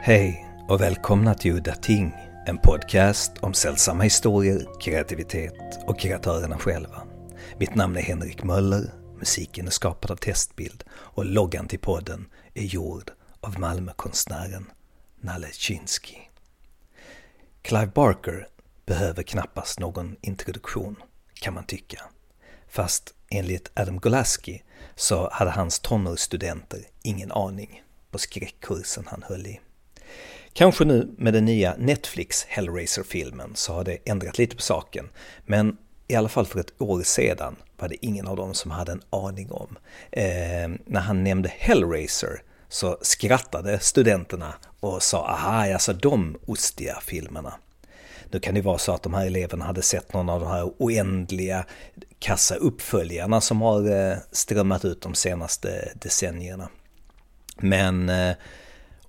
Hej och välkomna till Udda Ting, en podcast om sällsamma historier, kreativitet och kreatörerna själva. Mitt namn är Henrik Möller, musiken är skapad av Testbild och loggan till podden är gjord av Malmökonstnären Nalle Chinsky. Clive Barker behöver knappast någon introduktion, kan man tycka. Fast enligt Adam Golaski så hade hans tonårsstudenter ingen aning på skräckkursen han höll i. Kanske nu med den nya Netflix Hellraiser-filmen så har det ändrat lite på saken, men i alla fall för ett år sedan var det ingen av dem som hade en aning om. Eh, när han nämnde Hellraiser så skrattade studenterna och sa aha, alltså de ostiga filmerna. Nu kan det vara så att de här eleverna hade sett någon av de här oändliga kassa uppföljarna som har eh, strömmat ut de senaste decennierna. Men eh,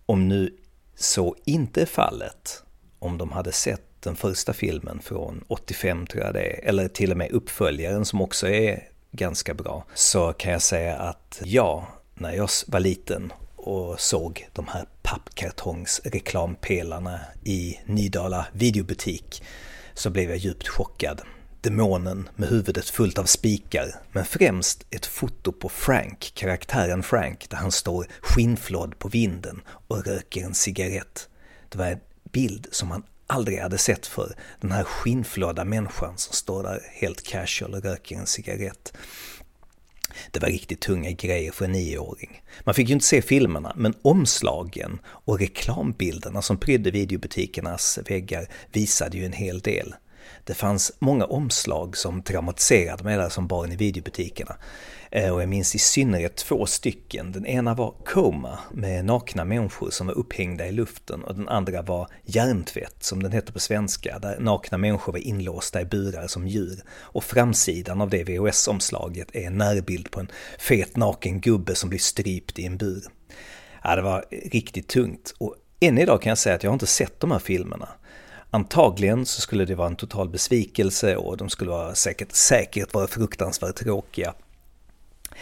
om nu så inte är fallet, om de hade sett den första filmen från 85 tror jag det är, eller till och med uppföljaren som också är ganska bra, så kan jag säga att ja, när jag var liten och såg de här pappkartongsreklampelarna i Nydala videobutik så blev jag djupt chockad. Demonen med huvudet fullt av spikar, men främst ett foto på Frank, karaktären Frank, där han står skinnflådd på vinden och röker en cigarett. Det var en bild som han aldrig hade sett för Den här skinnflådda människan som står där helt casual och röker en cigarett. Det var riktigt tunga grejer för en nioåring. Man fick ju inte se filmerna, men omslagen och reklambilderna som prydde videobutikernas väggar visade ju en hel del. Det fanns många omslag som traumatiserade mig där som barn i videobutikerna. Eh, och jag minns i synnerhet två stycken. Den ena var Coma med nakna människor som var upphängda i luften och den andra var Hjärntvätt som den heter på svenska, där nakna människor var inlåsta i burar som djur. Och framsidan av det VHS-omslaget är en närbild på en fet naken gubbe som blir strypt i en bur. Ja, det var riktigt tungt och än idag kan jag säga att jag har inte sett de här filmerna. Antagligen så skulle det vara en total besvikelse och de skulle vara säkert, säkert vara fruktansvärt tråkiga.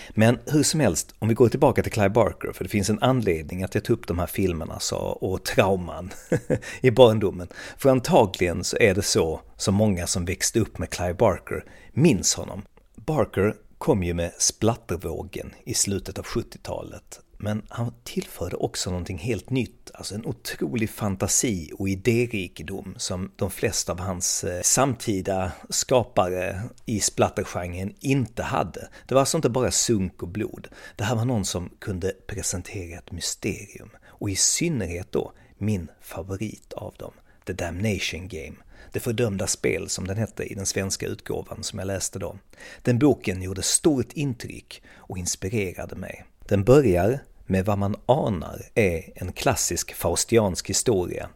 Men hur som helst, om vi går tillbaka till Clive Barker, för det finns en anledning att jag tog upp de här filmerna så, och trauman i barndomen. För antagligen så är det så som många som växte upp med Clive Barker minns honom. Barker kom ju med splattervågen i slutet av 70-talet men han tillförde också någonting helt nytt, alltså en otrolig fantasi och idérikedom som de flesta av hans eh, samtida skapare i splattergenren inte hade. Det var alltså inte bara sunk och blod. Det här var någon som kunde presentera ett mysterium. Och i synnerhet då min favorit av dem, The Damnation Game. Det fördömda spel som den hette i den svenska utgåvan som jag läste då. Den boken gjorde stort intryck och inspirerade mig. Den börjar med vad man anar är en klassisk faustiansk historia.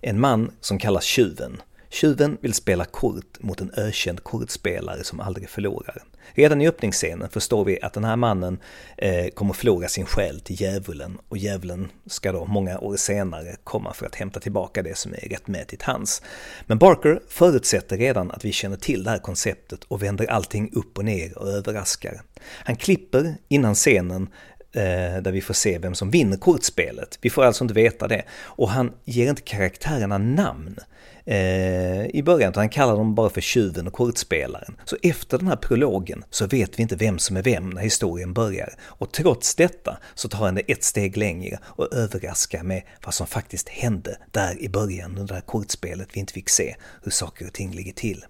En man som kallas Tjuven. Tjuven vill spela kort mot en ökänd kortspelare som aldrig förlorar. Redan i öppningsscenen förstår vi att den här mannen eh, kommer förlora sin själ till djävulen och djävulen ska då många år senare komma för att hämta tillbaka det som är rättmätigt hans. Men Barker förutsätter redan att vi känner till det här konceptet och vänder allting upp och ner och överraskar. Han klipper innan scenen Eh, där vi får se vem som vinner kortspelet. Vi får alltså inte veta det. Och han ger inte karaktärerna namn eh, i början, utan han kallar dem bara för tjuven och kortspelaren. Så efter den här prologen så vet vi inte vem som är vem när historien börjar. Och trots detta så tar han det ett steg längre och överraskar med vad som faktiskt hände där i början under det här kortspelet vi inte fick se hur saker och ting ligger till.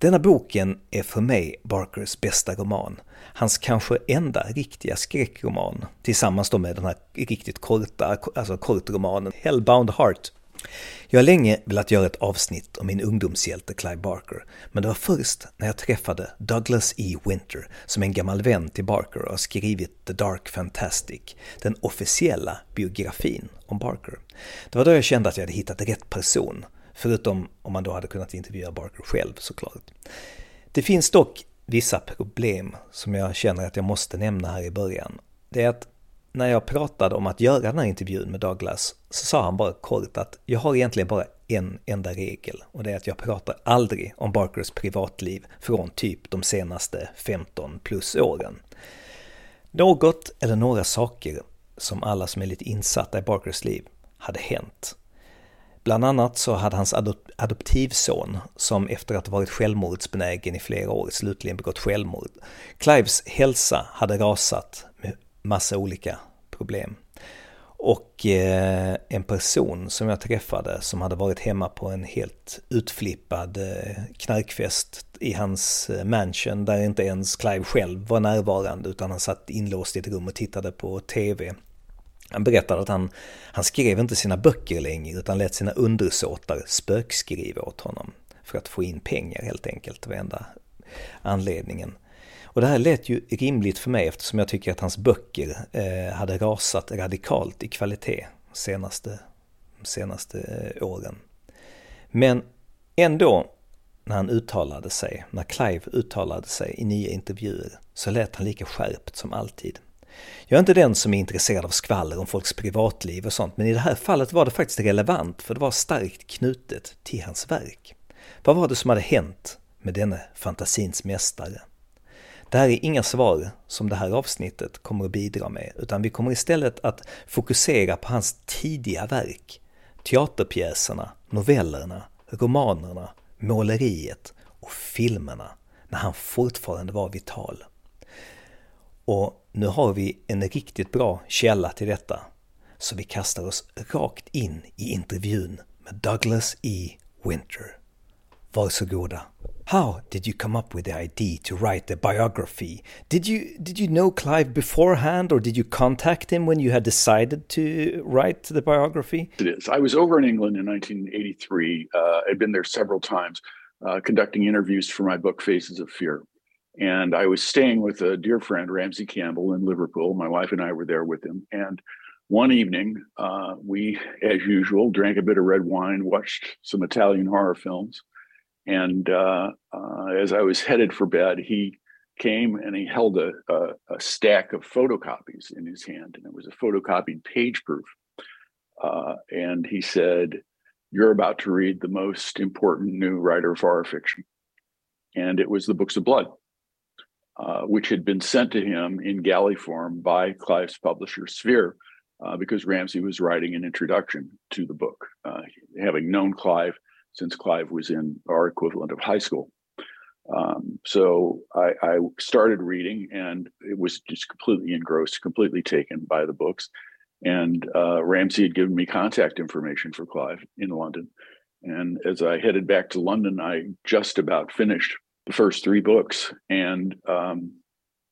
Denna boken är för mig Barkers bästa roman. Hans kanske enda riktiga skräckroman, tillsammans då med den här riktigt korta, alltså kortromanen Hellbound Heart. Jag har länge velat göra ett avsnitt om min ungdomshjälte Clive Barker, men det var först när jag träffade Douglas E. Winter, som är en gammal vän till Barker och har skrivit The Dark Fantastic, den officiella biografin om Barker. Det var då jag kände att jag hade hittat rätt person, Förutom om man då hade kunnat intervjua Barker själv såklart. Det finns dock vissa problem som jag känner att jag måste nämna här i början. Det är att när jag pratade om att göra den här intervjun med Douglas så sa han bara kort att jag har egentligen bara en enda regel och det är att jag pratar aldrig om Barkers privatliv från typ de senaste 15 plus åren. Något eller några saker som alla som är lite insatta i Barkers liv hade hänt. Bland annat så hade hans adop adoptivson, som efter att ha varit självmordsbenägen i flera år slutligen begått självmord. Clives hälsa hade rasat med massa olika problem. Och eh, en person som jag träffade som hade varit hemma på en helt utflippad eh, knarkfest i hans eh, mansion där inte ens Clive själv var närvarande utan han satt inlåst i ett rum och tittade på TV. Han berättade att han, han skrev inte sina böcker längre utan lät sina undersåtar spökskriva åt honom. För att få in pengar helt enkelt, var enda anledningen. Och det här lät ju rimligt för mig eftersom jag tycker att hans böcker eh, hade rasat radikalt i kvalitet senaste, senaste eh, åren. Men ändå, när han uttalade sig, när Clive uttalade sig i nya intervjuer, så lät han lika skärpt som alltid. Jag är inte den som är intresserad av skvaller om folks privatliv och sånt, men i det här fallet var det faktiskt relevant för det var starkt knutet till hans verk. Vad var det som hade hänt med denne fantasins mästare? Det här är inga svar som det här avsnittet kommer att bidra med, utan vi kommer istället att fokusera på hans tidiga verk. Teaterpjäserna, novellerna, romanerna, måleriet och filmerna när han fortfarande var vital. Och nu har vi en riktigt bra källa till detta, så vi kastar oss rakt in i intervjun med Douglas E. Winter. Varsågoda. How did you come up with the idea to write the biography? Did you did you know Clive beforehand, or did you contact him when you had decided to write the biography? It is. I was over in England in 1983. Uh, I'd been there several times, uh, conducting interviews for my book Faces of Fear, and I was staying with a dear friend Ramsey Campbell in Liverpool. My wife and I were there with him, and one evening, uh, we, as usual, drank a bit of red wine, watched some Italian horror films and uh, uh, as I was headed for bed, he came and he held a, a, a, stack of photocopies in his hand, and it was a photocopied page proof. Uh, and he said, You're about to read the most important new writer of horror fiction. And it was the Books of Blood, uh, which had been sent to him in galley form by Clive's publisher, Sphere, uh, because Ramsey was writing an introduction to the book. Uh, having known Clive, since Clive was in our equivalent of high school. Um, so I, I, started reading and it was just completely engrossed, completely taken by the books. And uh, Ramsey had given me contact information for Clive in London. And as I headed back to London, I just about finished the first three books and um,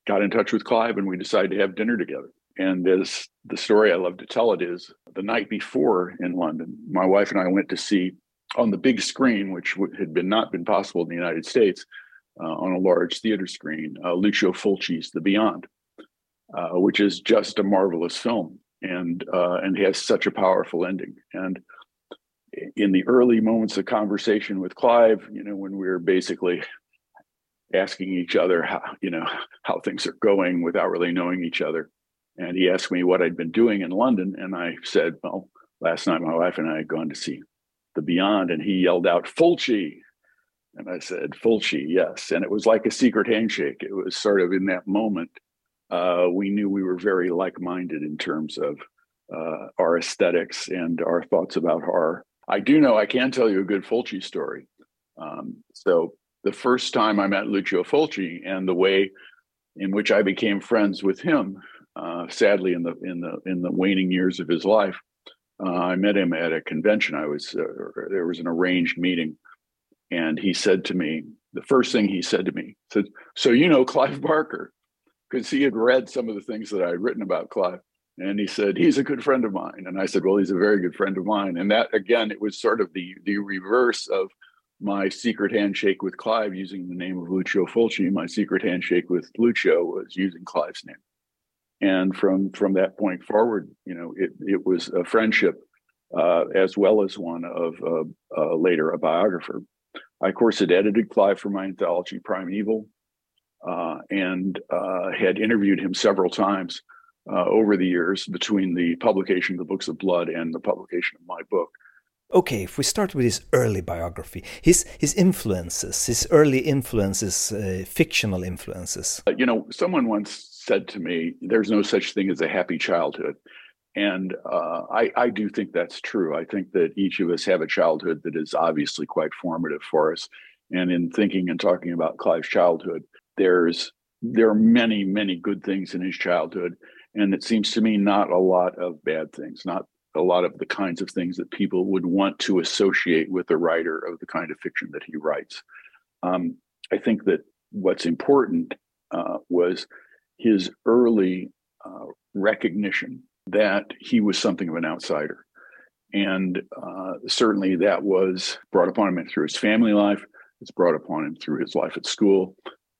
got in touch with Clive, and we decided to have dinner together. And as the story I love to tell it is, the night before in London, my wife and I went to see on the big screen, which had been not been possible in the United States, uh, on a large theater screen, uh, Lucio Fulci's The Beyond, uh, which is just a marvelous film and uh, and has such a powerful ending. And in the early moments of conversation with Clive, you know, when we were basically asking each other how you know how things are going without really knowing each other, and he asked me what I'd been doing in London, and I said, well, last night my wife and I had gone to see the Beyond, and he yelled out, Fulci. And I said, Fulci, yes. And it was like a secret handshake. It was sort of in that moment, uh, we knew we were very like minded in terms of uh, our aesthetics and our thoughts about horror. I do know I can tell you a good Fulci story. Um, so, the first time I met Lucio Fulci and the way in which I became friends with him, uh, sadly, in the in the in the waning years of his life, uh, I met him at a convention. I was uh, there was an arranged meeting, and he said to me the first thing he said to me said, "So you know Clive Barker?" Because he had read some of the things that I had written about Clive, and he said he's a good friend of mine. And I said, "Well, he's a very good friend of mine." And that again, it was sort of the the reverse of my secret handshake with Clive using the name of Lucio Fulci. My secret handshake with Lucio was using Clive's name and from from that point forward you know it, it was a friendship uh, as well as one of uh, uh, later a biographer i of course had edited clive for my anthology Prime Evil uh, and uh, had interviewed him several times uh, over the years between the publication of the books of blood and the publication of my book Okay, if we start with his early biography, his his influences, his early influences, fictional influences. You know, someone once said to me, There's no such thing as a happy childhood. And uh, I, I do think that's true. I think that each of us have a childhood that is obviously quite formative for us. And in thinking and talking about Clive's childhood, there's there are many, many good things in his childhood. And it seems to me not a lot of bad things, not a lot of the kinds of things that people would want to associate with a writer of the kind of fiction that he writes. Um, I think that what's important uh, was his early uh, recognition that he was something of an outsider. And uh, certainly that was brought upon him through his family life, it's brought upon him through his life at school.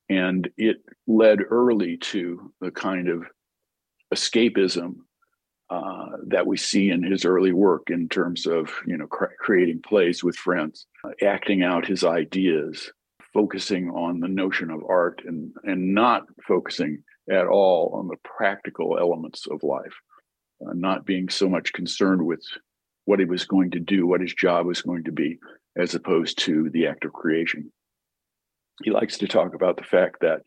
And it led early to the kind of escapism uh, that we see in his early work in terms of you know cr- creating plays with friends, uh, acting out his ideas, focusing on the notion of art, and and not focusing at all on the practical elements of life, uh, not being so much concerned with what he was going to do, what his job was going to be, as opposed to the act of creation. He likes to talk about the fact that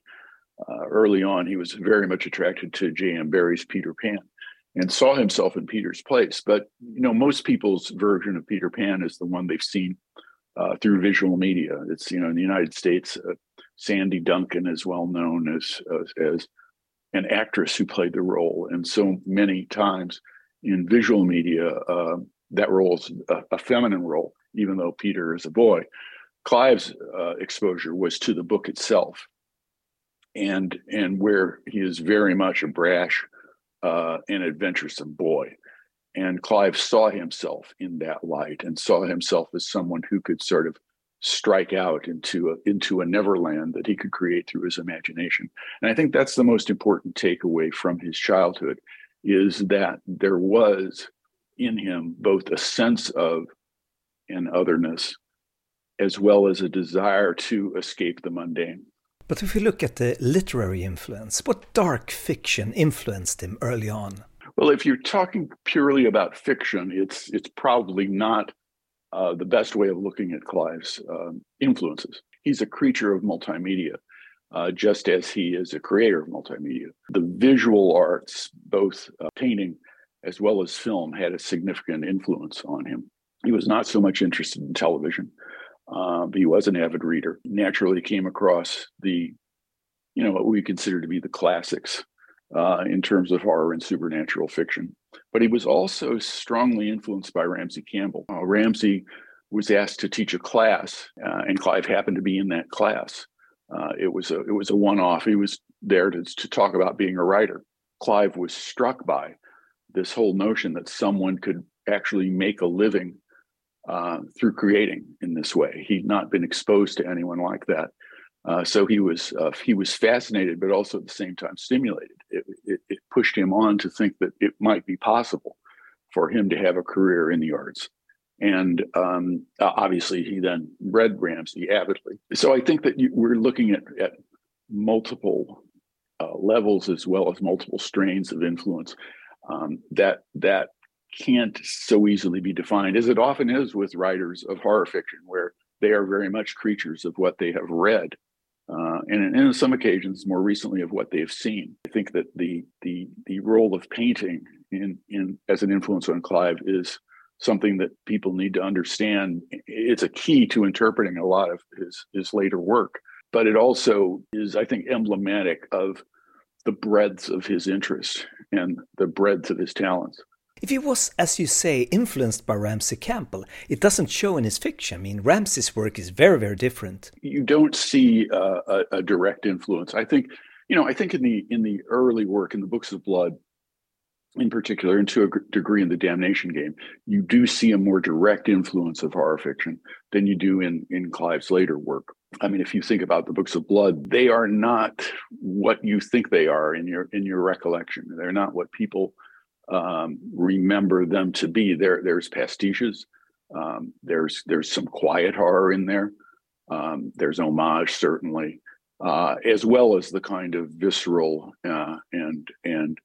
uh, early on he was very much attracted to J.M. Barrie's Peter Pan and saw himself in Peter's place. But you know, most people's version of Peter Pan is the one they've seen uh, through visual media. It's you know in the United States, uh, Sandy Duncan is well known as, as, as an actress who played the role, and so many times in visual media, uh, that role is a, a, feminine role, even though Peter is a boy. Clive's uh, exposure was to the book itself, and and where he is very much a brash uh, and adventuresome boy. And Clive saw himself in that light and saw himself as someone who could sort of strike out into a, into a neverland that he could create through his imagination. And I think that's the most important takeaway from his childhood is that there was in him both a sense of an otherness as well as a desire to escape the mundane. But if we look at the literary influence, what dark fiction influenced him early on? Well, if you're talking purely about fiction, it's it's probably not uh, the best way of looking at Clive's um, influences. He's a creature of multimedia, uh, just as he is a creator of multimedia. The visual arts, both uh, painting as well as film, had a significant influence on him. He was not so much interested in television. Uh, he was an avid reader. Naturally, came across the, you know, what we consider to be the classics uh, in terms of horror and supernatural fiction. But he was also strongly influenced by Ramsey Campbell. Uh, Ramsey was asked to teach a class, uh, and Clive happened to be in that class. Uh, it was a it was a one off. He was there to, to talk about being a writer. Clive was struck by this whole notion that someone could actually make a living uh, through creating in this way. He'd not been exposed to anyone like that. Uh, so he was uh, he was fascinated, but also at the same time stimulated. It, it, it, pushed him on to think that it might be possible for him to have a career in the arts. And um, obviously, he then read Ramsey avidly. So I think that you, we're looking at, at multiple uh, levels as well as multiple strains of influence um, that that can't so easily be defined as it often is with writers of horror fiction, where they are very much creatures of what they have read. Uh, and in some occasions, more recently, of what they've seen. I think that the the the role of painting in in as an influence on Clive is something that people need to understand. It's a key to interpreting a lot of his his later work, but it also is, I think, emblematic of the breadth of his interests and the breadth of his talents. If he was, as you say, influenced by Ramsey Campbell, it doesn't show in his fiction. I mean, Ramsey's work is very, very different. You don't see uh, a, a, direct influence. I think, you know, I think in the in the early work in the Books of Blood, in particular, and to a degree in the Damnation Game, you do see a more direct influence of horror fiction than you do in in Clive's later work. I mean, if you think about the Books of Blood, they are not what you think they are in your in your recollection. They're not what people um, remember them to be. There, there's pastiches. Um, there's there's some quiet horror in there. Um, there's homage certainly, uh, as well as the kind of visceral uh, and and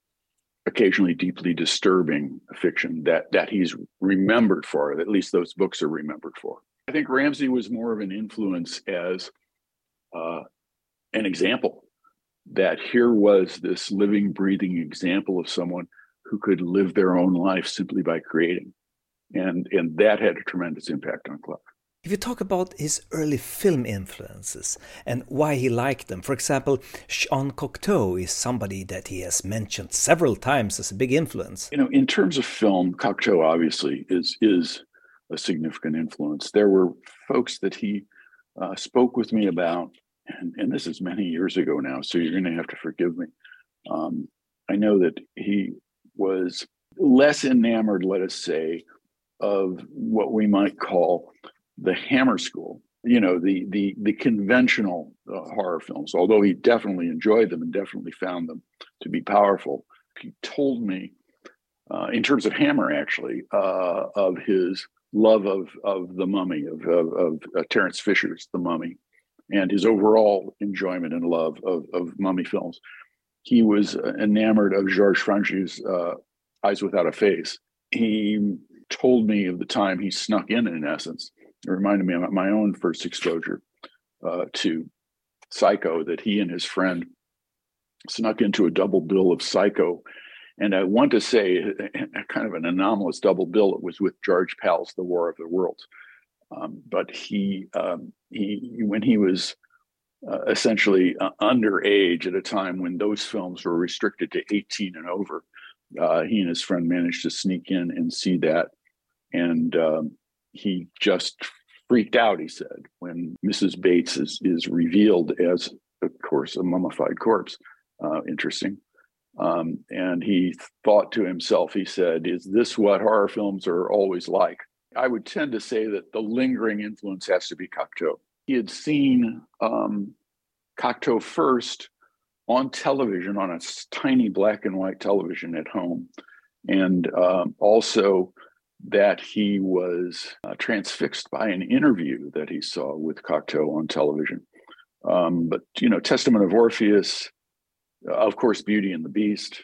occasionally deeply disturbing fiction that that he's remembered for. At least those books are remembered for. I think Ramsey was more of an influence as uh, an example that here was this living, breathing example of someone who could live their own life simply by creating. And, and that had a tremendous impact on Clark. If you talk about his early film influences and why he liked them, for example, Jean Cocteau is somebody that he has mentioned several times as a big influence. You know, in terms of film, Cocteau obviously is is a significant influence. There were folks that he uh, spoke with me about, and, and this is many years ago now, so you're going to have to forgive me. Um, I know that he was less enamored, let us say, of what we might call the Hammer School. You know, the the the conventional uh, horror films. Although he definitely enjoyed them and definitely found them to be powerful, he told me, uh, in terms of Hammer, actually, uh, of his love of of the Mummy, of of, of uh, Terence Fisher's The Mummy, and his overall enjoyment and love of of mummy films. He was enamored of Georges Franju's uh, Eyes Without a Face. He told me of the time he snuck in, in essence. It reminded me of my own first exposure uh, to Psycho, that he and his friend snuck into a double bill of Psycho. And I want to say, kind of an anomalous double bill. It was with George Pal's The War of the Worlds. Um, but he, um, he, when he was uh, essentially uh, underage at a time when those films were restricted to 18 and over, uh, he and his friend managed to sneak in and see that and um, he just freaked out. He said when Mrs. Bates is is revealed as, of course, a mummified corpse. Uh, interesting. Um, and he thought to himself, he said, Is this what horror films are always like? I would tend to say that the lingering influence has to be Cocteau. He had seen um, Cocteau first on television, on a tiny black and white television at home, and um, also that he was uh, transfixed by an interview that he saw with Cocteau on television. Um, but you know, Testament of Orpheus, uh, of course, Beauty and the Beast,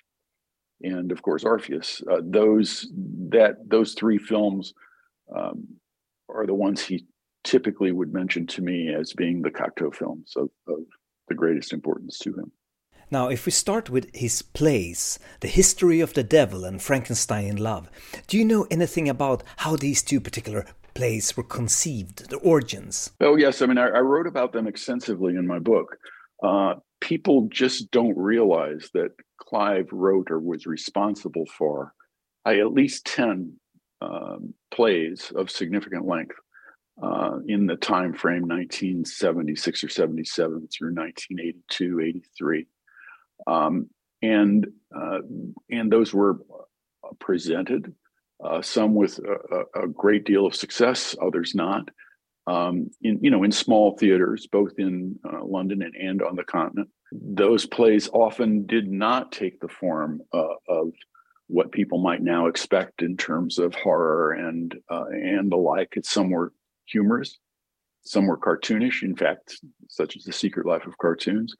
and of course Orpheus. Uh, those that those three films um, are the ones he typically would mention to me as being the Cocteau films of, of the greatest importance to him. Now, if we start with his plays, The History of the Devil and Frankenstein in Love, do you know anything about how these two particular plays were conceived, the origins? Oh, yes. I mean, I, I wrote about them extensively in my book. Uh, people just don't realize that Clive wrote or was responsible for I, at least 10 um, plays of significant length. Uh, in the time frame 1976 or 77 through 1982 83 um, and uh, and those were presented, uh, some with a, a, great deal of success, others not. Um, in you know in small theaters, both in uh, London and, and on the continent. Those plays often did not take the form uh, of what people might now expect in terms of horror and uh, and the like. It's some were humorous, some were cartoonish, in fact, such as The Secret Life of Cartoons.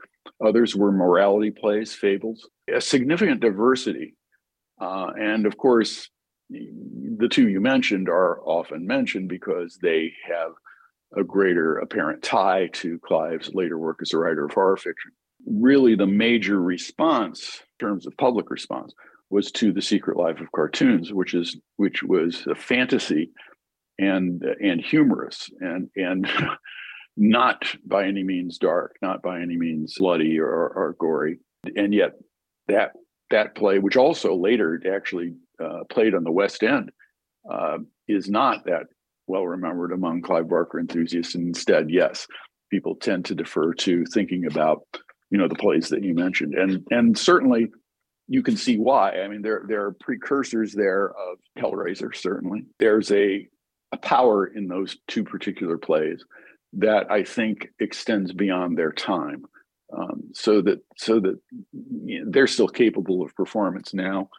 Others were morality plays, fables, a significant diversity. Uh, and of course, the two you mentioned are often mentioned because they have a greater apparent tie to Clive's later work as a writer of horror fiction. Really, the major response, in terms of public response, was to The Secret Life of Cartoons, which is which was a fantasy and and humorous and and not by any means dark, not by any means bloody or, or gory, and yet that that play, which also later actually uh, played on the West End, uh, is not that well remembered among Clive Barker enthusiasts. And instead, yes, people tend to defer to thinking about you know the plays that you mentioned, and and certainly you can see why. I mean, there there are precursors there of Hellraiser. Certainly, there's a a power in those two particular plays that I think extends beyond their time. Um, so that so that you know, they're still capable of performance now.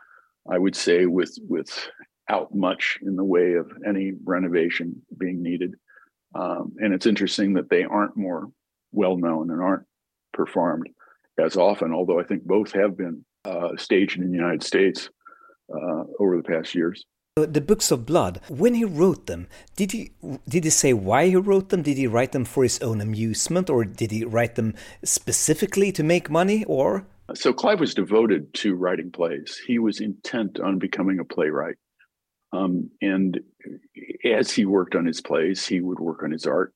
I would say with without much in the way of any renovation being needed. Um, and it's interesting that they aren't more well known and aren't performed as often. Although I think both have been uh, staged in the United States uh, over the past years. The books of blood. When he wrote them, did he did he say why he wrote them? Did he write them for his own amusement, or did he write them specifically to make money? Or So Clive was devoted to writing plays. He was intent on becoming a playwright. Um, and as he worked on his plays, he would work on his art.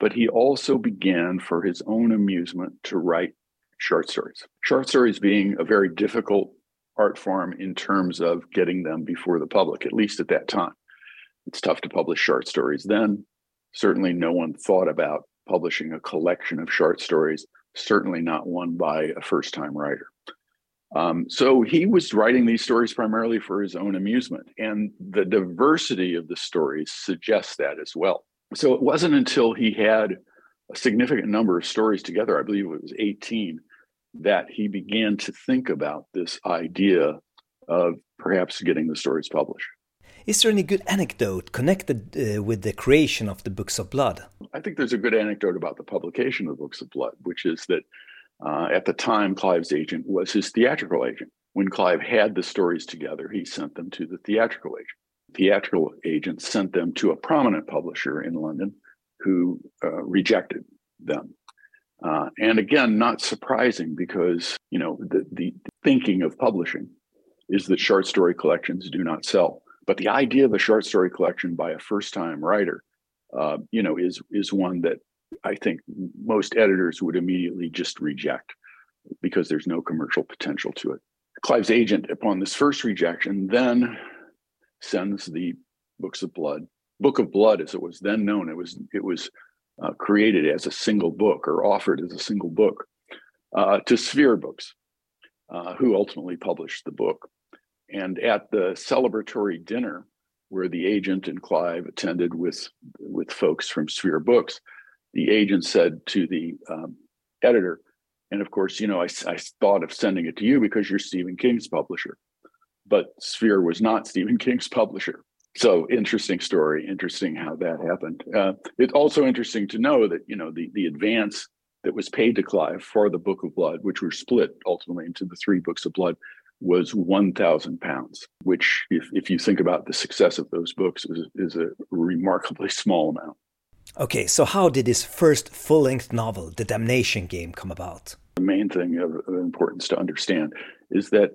But he also began, for his own amusement, to write short stories. Short stories being a very difficult art form in terms of getting them before the public, at least at that time. It's tough to publish short stories then. Certainly, no one thought about publishing a collection of short stories, certainly not one by a first time writer. Um, so he was writing these stories primarily for his own amusement, and the diversity of the stories suggests that as well. So it wasn't until he had a significant number of stories together, I believe it was 18, that he began to think about this idea of perhaps getting the stories published. Is there any good anecdote connected uh, with the creation of the Books of Blood? I think there's a good anecdote about the publication of the Books of Blood, which is that uh, at the time, Clive's agent was his theatrical agent. When Clive had the stories together, he sent them to the theatrical agent. The theatrical agent sent them to a prominent publisher in London who uh, rejected them. Uh, and again, not surprising because you know the, the thinking of publishing is that short story collections do not sell. But the idea of a short story collection by a first-time writer, uh, you know, is is one that I think most editors would immediately just reject because there's no commercial potential to it. Clive's agent, upon this first rejection, then sends the Books of Blood, Book of Blood, as it was then known. It was it was uh, created as a single book or offered as a single book uh, to Sphere Books, uh, who ultimately published the book. And at the celebratory dinner, where the agent and Clive attended with with folks from Sphere Books, the agent said to the um, editor, and of course, you know, I, I thought of sending it to you because you're Stephen King's publisher, but Sphere was not Stephen King's publisher. So interesting story. Interesting how that happened. Uh, it's also interesting to know that you know the the advance that was paid to Clive for the Book of Blood, which were split ultimately into the three books of blood, was 1,000 pounds, which, if, if you think about the success of those books, is, is a remarkably small amount. Okay, so how did this first full length novel, The Damnation Game, come about? The main thing of, of importance to understand is that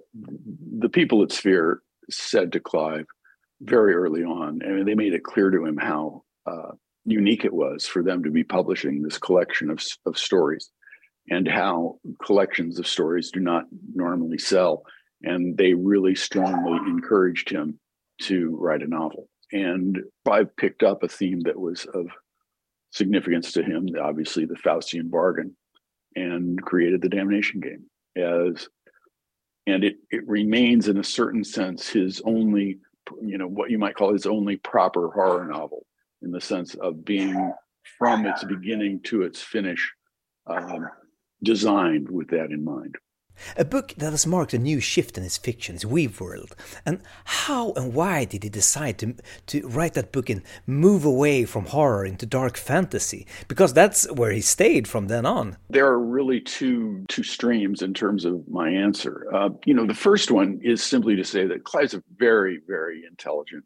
the people at Sphere said to Clive very early on, I mean, they made it clear to him how uh, unique it was for them to be publishing this collection of, of stories and how collections of stories do not normally sell. And they really strongly encouraged him to write a novel. And I picked up a theme that was of significance to him, obviously the Faustian bargain, and created the damnation game as and it it remains in a certain sense his only you know what you might call his only proper horror novel in the sense of being from its beginning to its finish um, designed with that in mind a book that has marked a new shift in his fiction is Weaveworld. And how and why did he decide to, to write that book and move away from horror into dark fantasy? Because that's where he stayed from then on. There are really two two streams in terms of my answer. Uh, you know, the first one is simply to say that Clive's a very, very intelligent,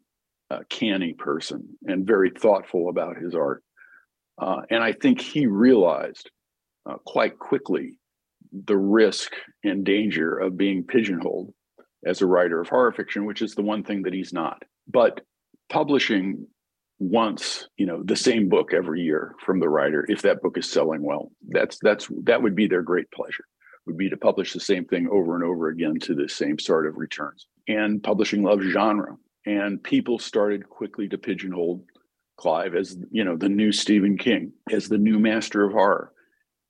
uh, canny person and very thoughtful about his art. Uh, and I think he realized uh, quite quickly the risk and danger of being pigeonholed as a writer of horror fiction, which is the one thing that he's not. But publishing once, you know, the same book every year from the writer, if that book is selling well, that's that's that would be their great pleasure. Would be to publish the same thing over and over again to the same sort of returns. And publishing loves genre. And people started quickly to pigeonhole Clive as, you know, the new Stephen King, as the new master of horror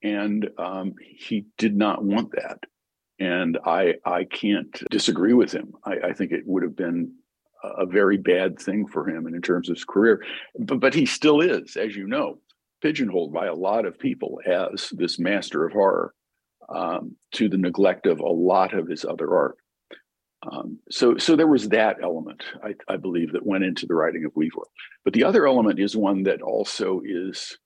and um, he did not want that. And I I can't disagree with him. I, I think it would have been a very bad thing for him and in terms of his career. But, but he still is, as you know, pigeonholed by a lot of people as this master of horror um, to the neglect of a lot of his other art. Um, so, so there was that element, I, I, believe, that went into the writing of Weaveworld. But the other element is one that also is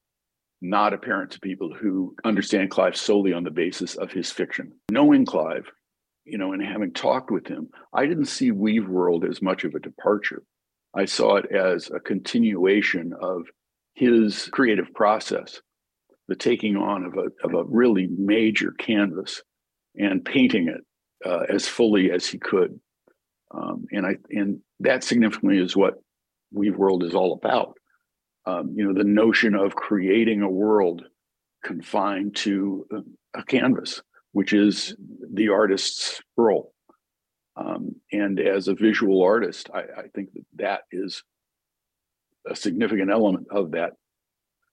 not apparent to people who understand Clive solely on the basis of his fiction. Knowing Clive, you know, and having talked with him, I didn't see Weaveworld as much of a departure. I saw it as a continuation of his creative process, the taking on of a, of a really major canvas and painting it uh, as fully as he could. Um, and I and that significantly is what Weaveworld is all about. Um, you know, the notion of creating a world confined to a, a canvas, which is the artist's role. Um, and as a visual artist, I, I think that that is a significant element of that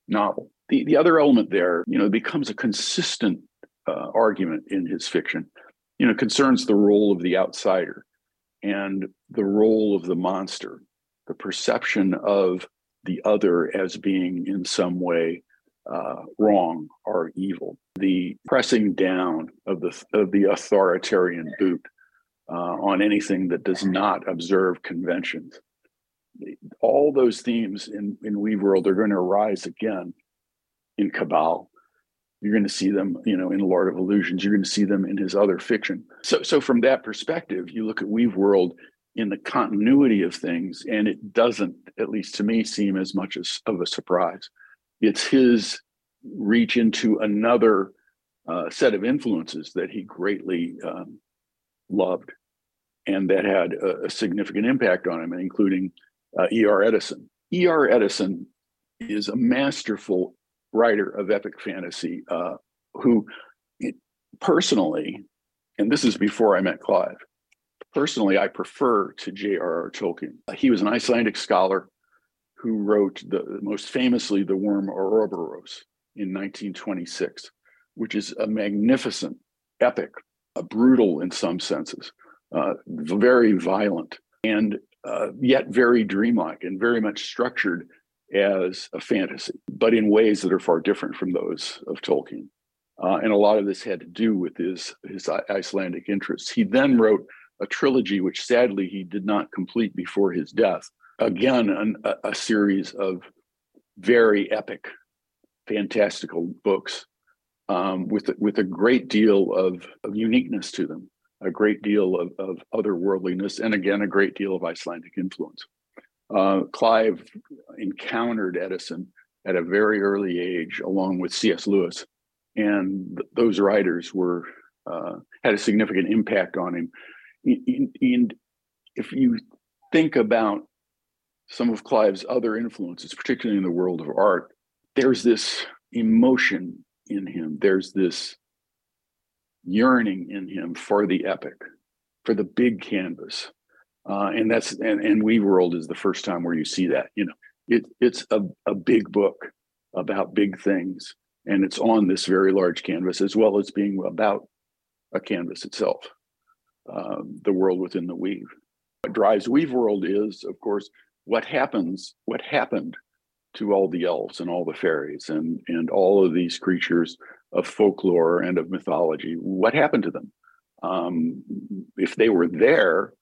novel. The, the other element there, you know, becomes a consistent uh, argument in his fiction, you know, concerns the role of the outsider and the role of the monster, the perception of the other as being in some way uh, wrong or evil, the pressing down of the of the authoritarian boot uh, on anything that does not observe conventions. All those themes in in Weaveworld are going to arise again in Cabal. You're going to see them, you know, in Lord of Illusions. You're going to see them in his other fiction. So, so from that perspective, you look at Weaveworld in the continuity of things, and it doesn't, at least to me, seem as much as of a surprise. It's his reach into another uh, set of influences that he greatly um, loved and that had a, a, significant impact on him, including uh, E.R. Eddison. E.R. Eddison is a masterful writer of epic fantasy uh, who personally, and this is before I met Clive, personally, I prefer to J.R.R. Tolkien. He was an Icelandic scholar who wrote the most famously the worm Ouroboros in 1926, which is a magnificent epic, a brutal in some senses, uh, very violent, and uh, yet very dreamlike and very much structured as a fantasy, but in ways that are far different from those of Tolkien. Uh, and a lot of this had to do with his his Icelandic interests. He then wrote a trilogy, which sadly he did not complete before his death. Again, an, a, a series of very epic, fantastical books um, with with a great deal of, of uniqueness to them, a great deal of, of otherworldliness, and again a great deal of Icelandic influence. Uh, Clive encountered Eddison at a very early age, along with C.S. Lewis, and th- those writers were uh, had a significant impact on him. And if you think about some of Clive's other influences, particularly in the world of art, there's this emotion in him. There's this yearning in him for the epic, for the big canvas, uh, and that's and, and Weaveworld is the first time where you see that. You know, it it's a, a big book about big things, and it's on this very large canvas as well as being about a canvas itself, um, the world within the weave. What drives Weaveworld is, of course, what happens, what happened to all the elves and all the fairies and and all of these creatures of folklore and of mythology. What happened to them? Um, if they were there,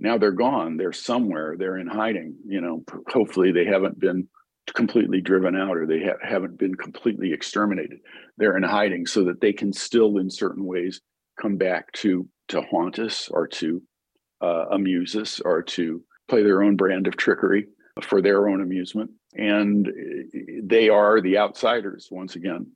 now they're gone they're somewhere they're in hiding you know hopefully they haven't been completely driven out or they ha- haven't been completely exterminated they're in hiding so that they can still in certain ways come back to to haunt us or to uh, amuse us or to play their own brand of trickery for their own amusement and they are the outsiders once again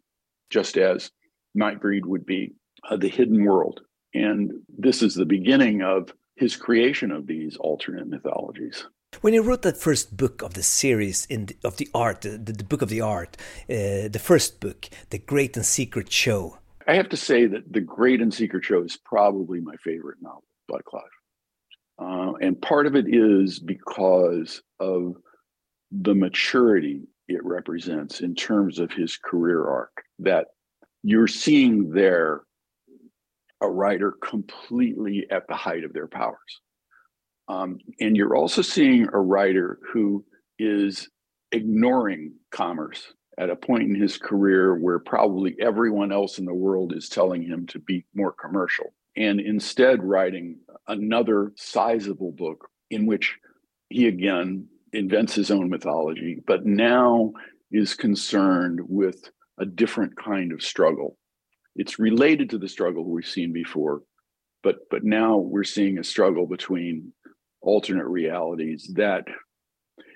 just as nightbreed would be uh, the hidden world and this is the beginning of his creation of these alternate mythologies. When he wrote that first book of the series in the, of the art, the, the, book of the art, uh, the first book, The Great and Secret Show. I have to say that The Great and Secret Show is probably my favorite novel by Clive. Uh, and part of it is because of the maturity it represents in terms of his career arc, that you're seeing there a writer completely at the height of their powers. Um, and you're also seeing a writer who is ignoring commerce at a point in his career where probably everyone else in the world is telling him to be more commercial and instead writing another sizable book in which he again invents his own mythology, but now is concerned with a different kind of struggle. It's related to the struggle we've seen before, but but now we're seeing a struggle between alternate realities that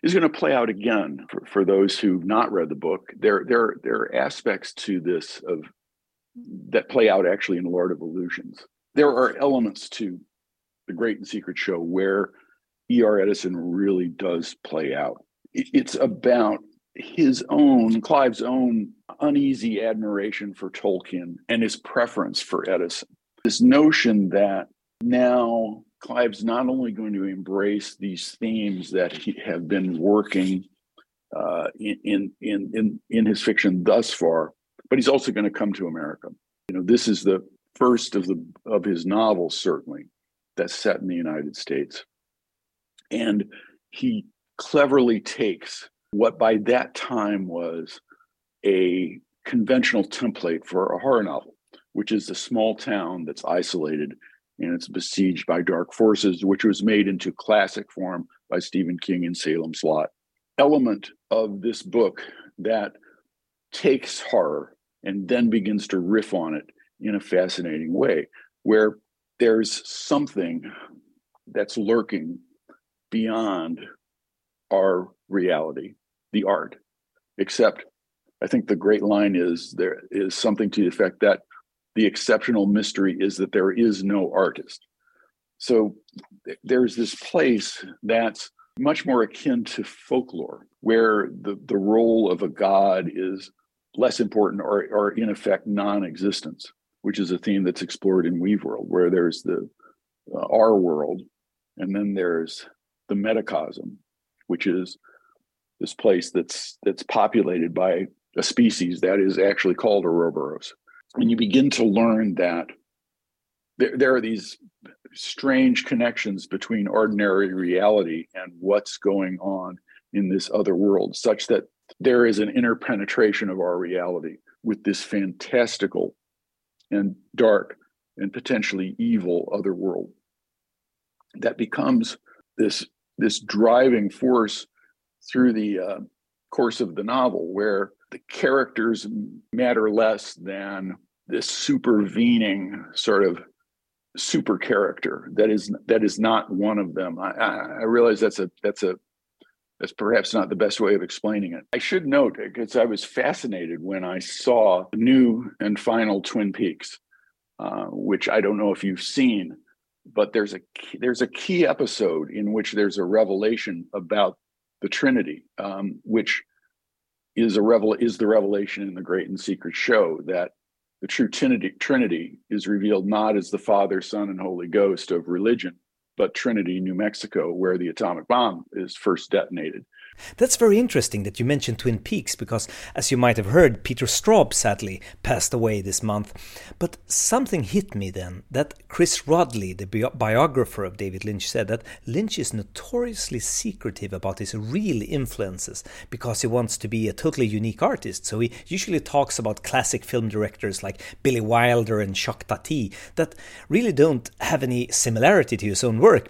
is going to play out again for, for those who've not read the book. There, there, there are aspects to this of that play out actually in Lord of Illusions. There are elements to the Great and Secret Show where E.R. Eddison really does play out. It's about his own, Clive's own uneasy admiration for Tolkien and his preference for Eddison. This notion that now Clive's not only going to embrace these themes that he, have been working uh, in, in, in, in his fiction thus far, but he's also going to come to America. You know, this is the first of the of his novels, certainly, that's set in the United States. And he cleverly takes what by that time was a conventional template for a horror novel, which is a small town that's isolated and it's besieged by dark forces, which was made into classic form by Stephen King in Salem's Lot. Element of this book that takes horror and then begins to riff on it in a fascinating way, where there's something that's lurking beyond our reality, the art. Except, I think the great line is there is something to the effect that the exceptional mystery is that there is no artist. So there's this place that's much more akin to folklore, where the, the role of a god is less important or, or in effect non-existence, which is a theme that's explored in Weaveworld, where there's the uh, our world, and then there's the metacosm, which is this place that's that's populated by a species that is actually called Uroboros. And you begin to learn that there, there are these strange connections between ordinary reality and what's going on in this other world, such that there is an interpenetration of our reality with this fantastical and dark and potentially evil other world. That becomes this this driving force through the uh, course of the novel where the characters matter less than this supervening sort of super character that is that is not one of them I, I realize that's a that's a that's perhaps not the best way of explaining it. I should note because I was fascinated when I saw the new and final Twin Peaks, uh, which I don't know if you've seen, but there's a there's a key episode in which there's a revelation about the Trinity, um, which is a revel is the revelation in the Great and Secret Show that the true Trinity, Trinity is revealed not as the Father, Son, and Holy Ghost of religion, but Trinity, New Mexico, where the atomic bomb is first detonated. That's very interesting that you mentioned Twin Peaks because, as you might have heard, Peter Straub sadly passed away this month. But something hit me then that Chris Rodley, the bi- biographer of David Lynch, said that Lynch is notoriously secretive about his real influences because he wants to be a totally unique artist. So he usually talks about classic film directors like Billy Wilder and Jacques Tati that really don't have any similarity to his own work.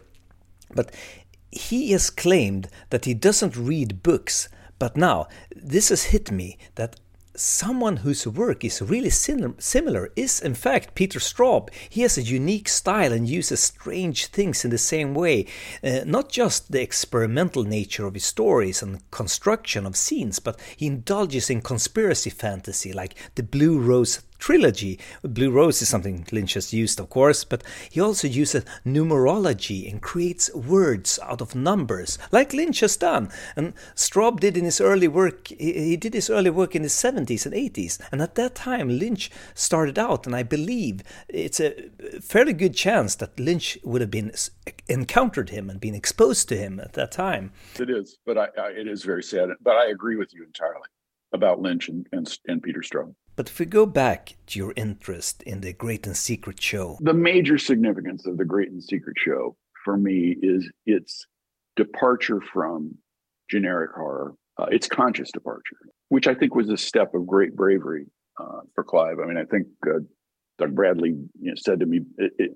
But he has claimed that he doesn't read books, but now this has hit me that someone whose work is really similar is in fact Peter Straub. He has a unique style and uses strange things in the same way. Uh, not just the experimental nature of his stories and construction of scenes, but he indulges in conspiracy fantasy like the Blue Rose trilogy. Blue Rose is something Lynch has used, of course, but he also uses numerology and creates words out of numbers, like Lynch has done. And Straub did in his early work, he did his early work in the 70s and 80s. And at that time, Lynch started out, and I believe it's a fairly good chance that Lynch would have been encountered him and been exposed to him at that time. It is, but I, I, it is very sad. But I agree with you entirely about Lynch and, and, and Peter Straub. But if we go back to your interest in the Great and Secret Show, the major significance of the Great and Secret Show for me is its departure from generic horror, uh, its conscious departure, which I think was a step of great bravery uh, for Clive. I mean, I think uh, Doug Bradley you know, said to me,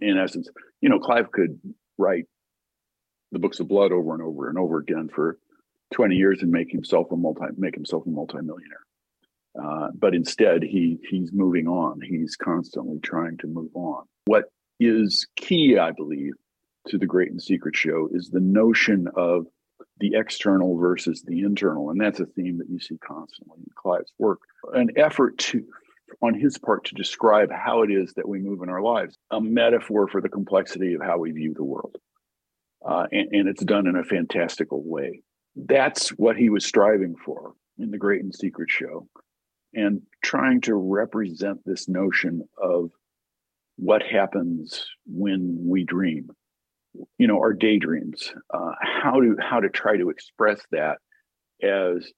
in essence, you know, Clive could write the books of blood over and over and over again for 20 years and make himself a multi make himself a multimillionaire. Uh, but instead, he he's moving on. He's constantly trying to move on. What is key, I believe, to the Great and Secret Show is the notion of the external versus the internal, and that's a theme that you see constantly in Clive's work. An effort to on his part to describe how it is that we move in our lives, a metaphor for the complexity of how we view the world. Uh, and, and it's done in a fantastical way. That's what he was striving for in the Great and Secret Show, and trying to represent this notion of what happens when we dream you know our daydreams uh, how to how to try to express that as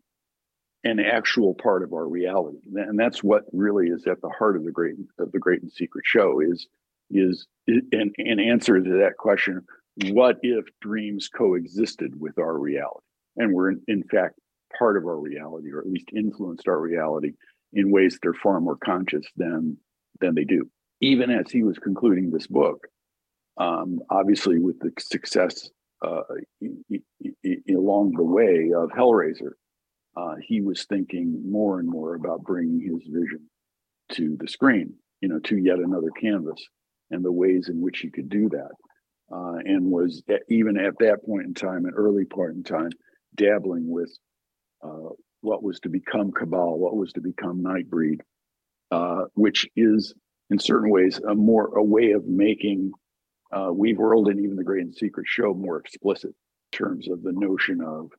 an actual part of our reality. And that's what really is at the heart of the great of the great and secret show is is an, an answer to that question what if dreams coexisted with our reality? And were in, in fact part of our reality or at least influenced our reality in ways that are far more conscious than than they do even as he was concluding this book um, obviously with the success uh, along the way of Hellraiser, uh, he was thinking more and more about bringing his vision to the screen, you know, to yet another canvas, and the ways in which he could do that. Uh, and was even at that point in time, an early point in time, dabbling with uh, what was to become Cabal, what was to become Nightbreed, uh, which is in certain ways a more a way of making uh, Weaveworld and even the Great and Secret Show more explicit in terms of the notion of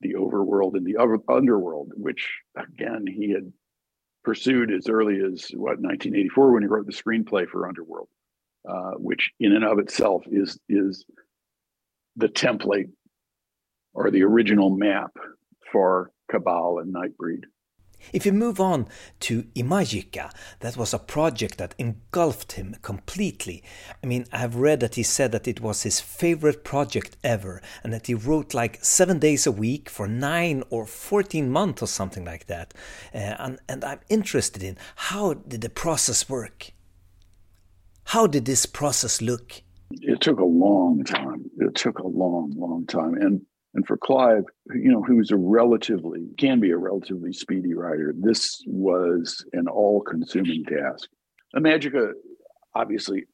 the overworld and the underworld, which again he had pursued as early as what 1984 when he wrote the screenplay for Underworld, uh, which in and of itself is is the template or the original map for Cabal and Nightbreed. If you move on to Imajica, that was a project that engulfed him completely. I mean, I've read that he said that it was his favorite project ever and that he wrote like seven days a week for nine or 14 months or something like that. Uh, and, and I'm interested in how did the process work? How did this process look? It took a long time. It took a long, long time. And and for Clive, you know, who's a relatively, can be a relatively speedy writer, this was an all consuming task. Imajica, obviously,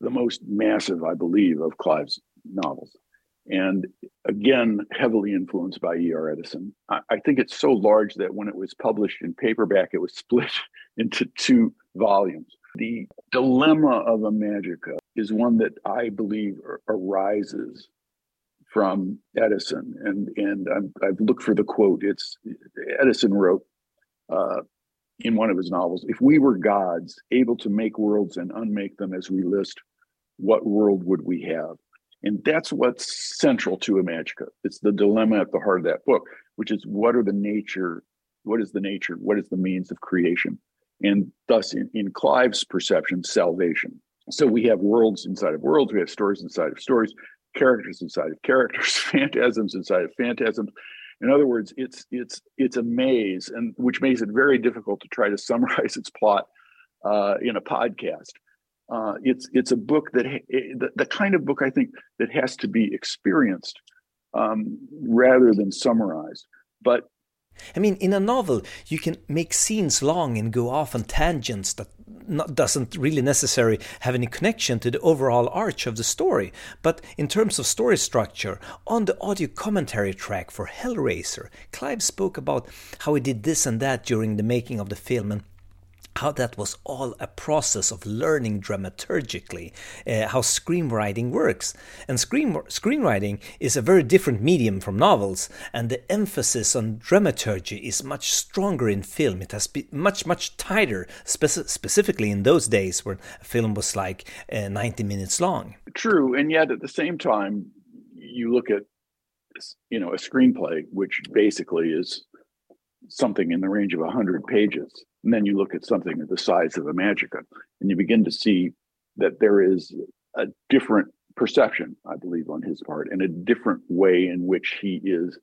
the most massive, I believe, of Clive's novels. And again, heavily influenced by E.R. Eddison. I, I think it's so large that when it was published in paperback, it was split into two volumes. The dilemma of Imajica is one that I believe arises from Eddison, and and i have looked for the quote. It's Eddison wrote uh, in one of his novels: "If we were gods, able to make worlds and unmake them as we list, what world would we have?" And that's what's central to Imajica. It's the dilemma at the heart of that book, which is what are the nature, what is the nature, what is the means of creation, and thus in, in Clive's perception, salvation. So we have worlds inside of worlds, we have stories inside of stories, characters inside of characters, phantasms inside of phantasms. In other words, it's it's it's a maze, and which makes it very difficult to try to summarize its plot uh, in a podcast. Uh, it's it's a book that the, the, kind of book I think that has to be experienced um, rather than summarized. But I mean, in a novel, you can make scenes long and go off on tangents that not, doesn't really necessarily have any connection to the overall arch of the story. But in terms of story structure, on the audio commentary track for Hellraiser, Clive spoke about how he did this and that during the making of the film and how that was all a process of learning dramaturgically uh, how screenwriting works. And screen, screenwriting is a very different medium from novels, and the emphasis on dramaturgy is much stronger in film. It has been much, much tighter, speci- specifically in those days when a film was like uh, 90 minutes long. True, and yet at the same time, you look at you know a screenplay, which basically is something in the range of 100 pages and then you look at something the size of Imajica, and you begin to see that there is a different perception, I believe, on his part, and a different way in which he is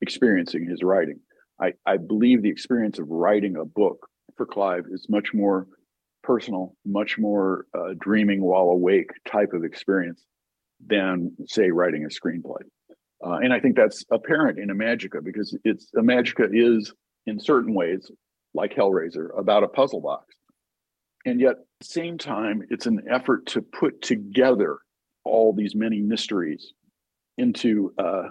experiencing his writing. I, I believe the experience of writing a book for Clive is much more personal, much more uh, dreaming while awake type of experience than, say, writing a screenplay. Uh, and I think that's apparent in Imajica because it's Imajica is in certain ways like Hellraiser about a puzzle box. And yet, at the same time, it's an effort to put together all these many mysteries into uh,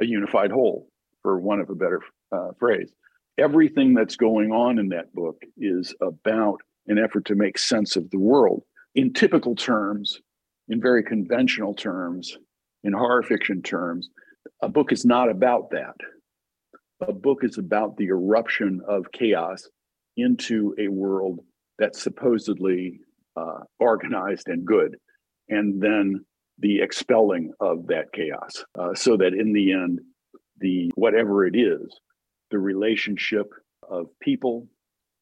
a unified whole, for one of a better uh, phrase. everything that's going on in that book is about an effort to make sense of the world in typical terms, in very conventional terms, in horror fiction terms. A book is not about that. A book is about the eruption of chaos into a world that's supposedly uh, organized and good, and then the expelling of that chaos, uh, so that in the end, the whatever it is, the relationship of people,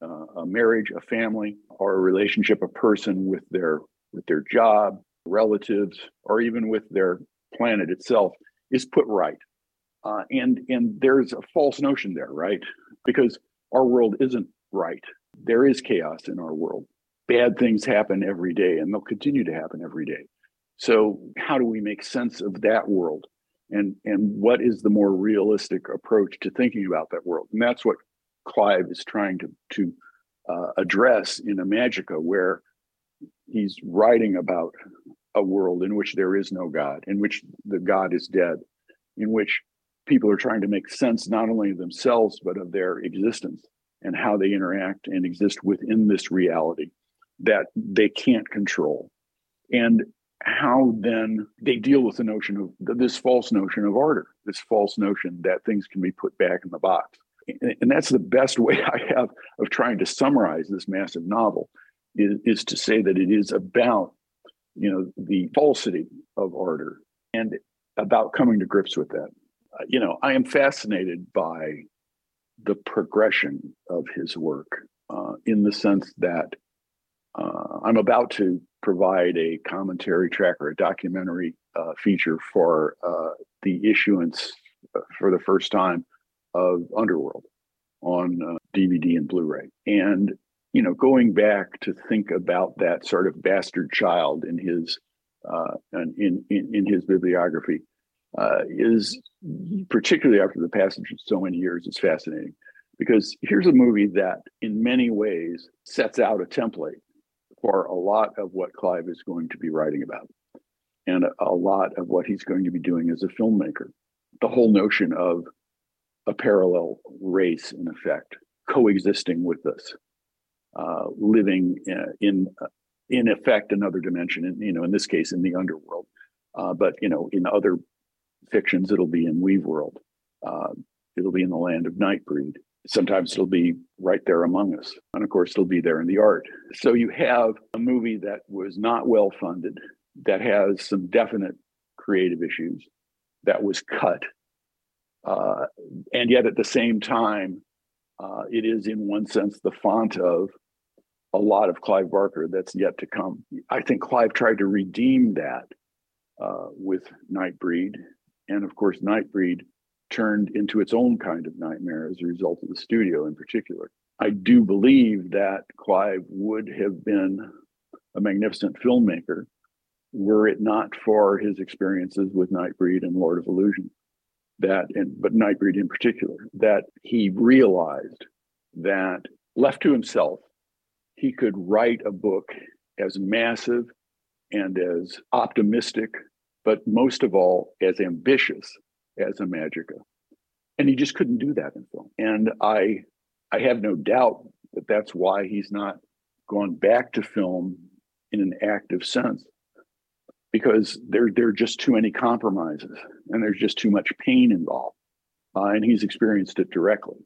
uh, a marriage, a family, or a relationship, a person with their with their job, relatives, or even with their planet itself, is put right. Uh, and and there's a false notion there, right? Because our world isn't right. There is chaos in our world. Bad things happen every day, and they'll continue to happen every day. So, how do we make sense of that world? And and what is the more realistic approach to thinking about that world? And that's what Clive is trying to to uh, address in Imajica, where he's writing about a world in which there is no God, in which the God is dead, in which people are trying to make sense not only of themselves but of their existence and how they interact and exist within this reality that they can't control. And how then they deal with the notion of this false notion of order this false notion that things can be put back in the box. And that's the best way i have of trying to summarize this massive novel is, is to say that it is about you know the falsity of order and about coming to grips with that you know i am fascinated by the progression of his work uh, in the sense that uh, I'm about to provide a commentary track or a documentary uh, feature for uh, the issuance uh, for the first time of Underworld on DVD uh, and Blu-ray. And you know, going back to think about that sort of bastard child in his in, in in his bibliography is particularly after the passage of so many years, is fascinating because here's a movie that, in many ways, sets out a template for a lot of what Clive is going to be writing about and a, lot of what he's going to be doing as a filmmaker. The whole notion of a parallel race, in effect, coexisting with us, uh, living in, in, in effect another dimension. In, you know, in this case, in the underworld, uh, but you know, in other fictions, it'll be in Weaveworld. Uh, it'll be in the land of Nightbreed. Sometimes it'll be right there among us. And of course, it'll be there in the art. So you have a movie that was not well funded, that has some definite creative issues, that was cut. Uh, and yet at the same time, uh, it is in one sense the font of a lot of Clive Barker that's yet to come. I think Clive tried to redeem that uh, with Nightbreed. And of course, Nightbreed turned into its own kind of nightmare as a result of the studio in particular. I do believe that Clive would have been a magnificent filmmaker were it not for his experiences with Nightbreed and Lord of Illusion. That, and, but Nightbreed in particular, that he realized that left to himself, he could write a book as massive and as optimistic, but most of all, as ambitious as Imajica. And he just couldn't do that in film. And I I have no doubt that that's why he's not gone back to film in an active sense. Because there, there are just too many compromises and there's just too much pain involved. Uh, and he's experienced it directly.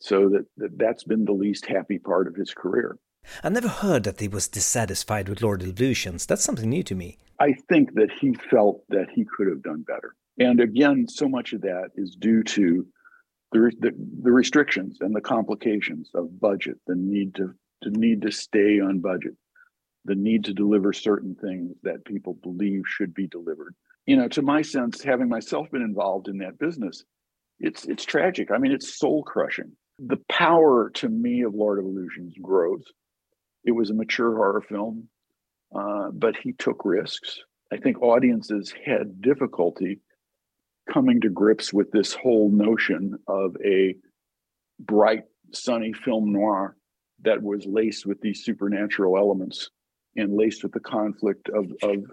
So that, that that's been the least happy part of his career. I never heard that he was dissatisfied with Lord Illusions. That's something new to me. I think that he felt that he could have done better. And again, so much of that is due to the, the, the restrictions and the complications of budget, the need to, to need to stay on budget, the need to deliver certain things that people believe should be delivered. You know, to my sense, having myself been involved in that business, it's it's tragic. I mean, it's soul crushing. The power to me of Lord of Illusions grows. It was a mature horror film, uh, but he took risks. I think audiences had difficulty coming to grips with this whole notion of a bright, sunny film noir that was laced with these supernatural elements and laced with the conflict of, of,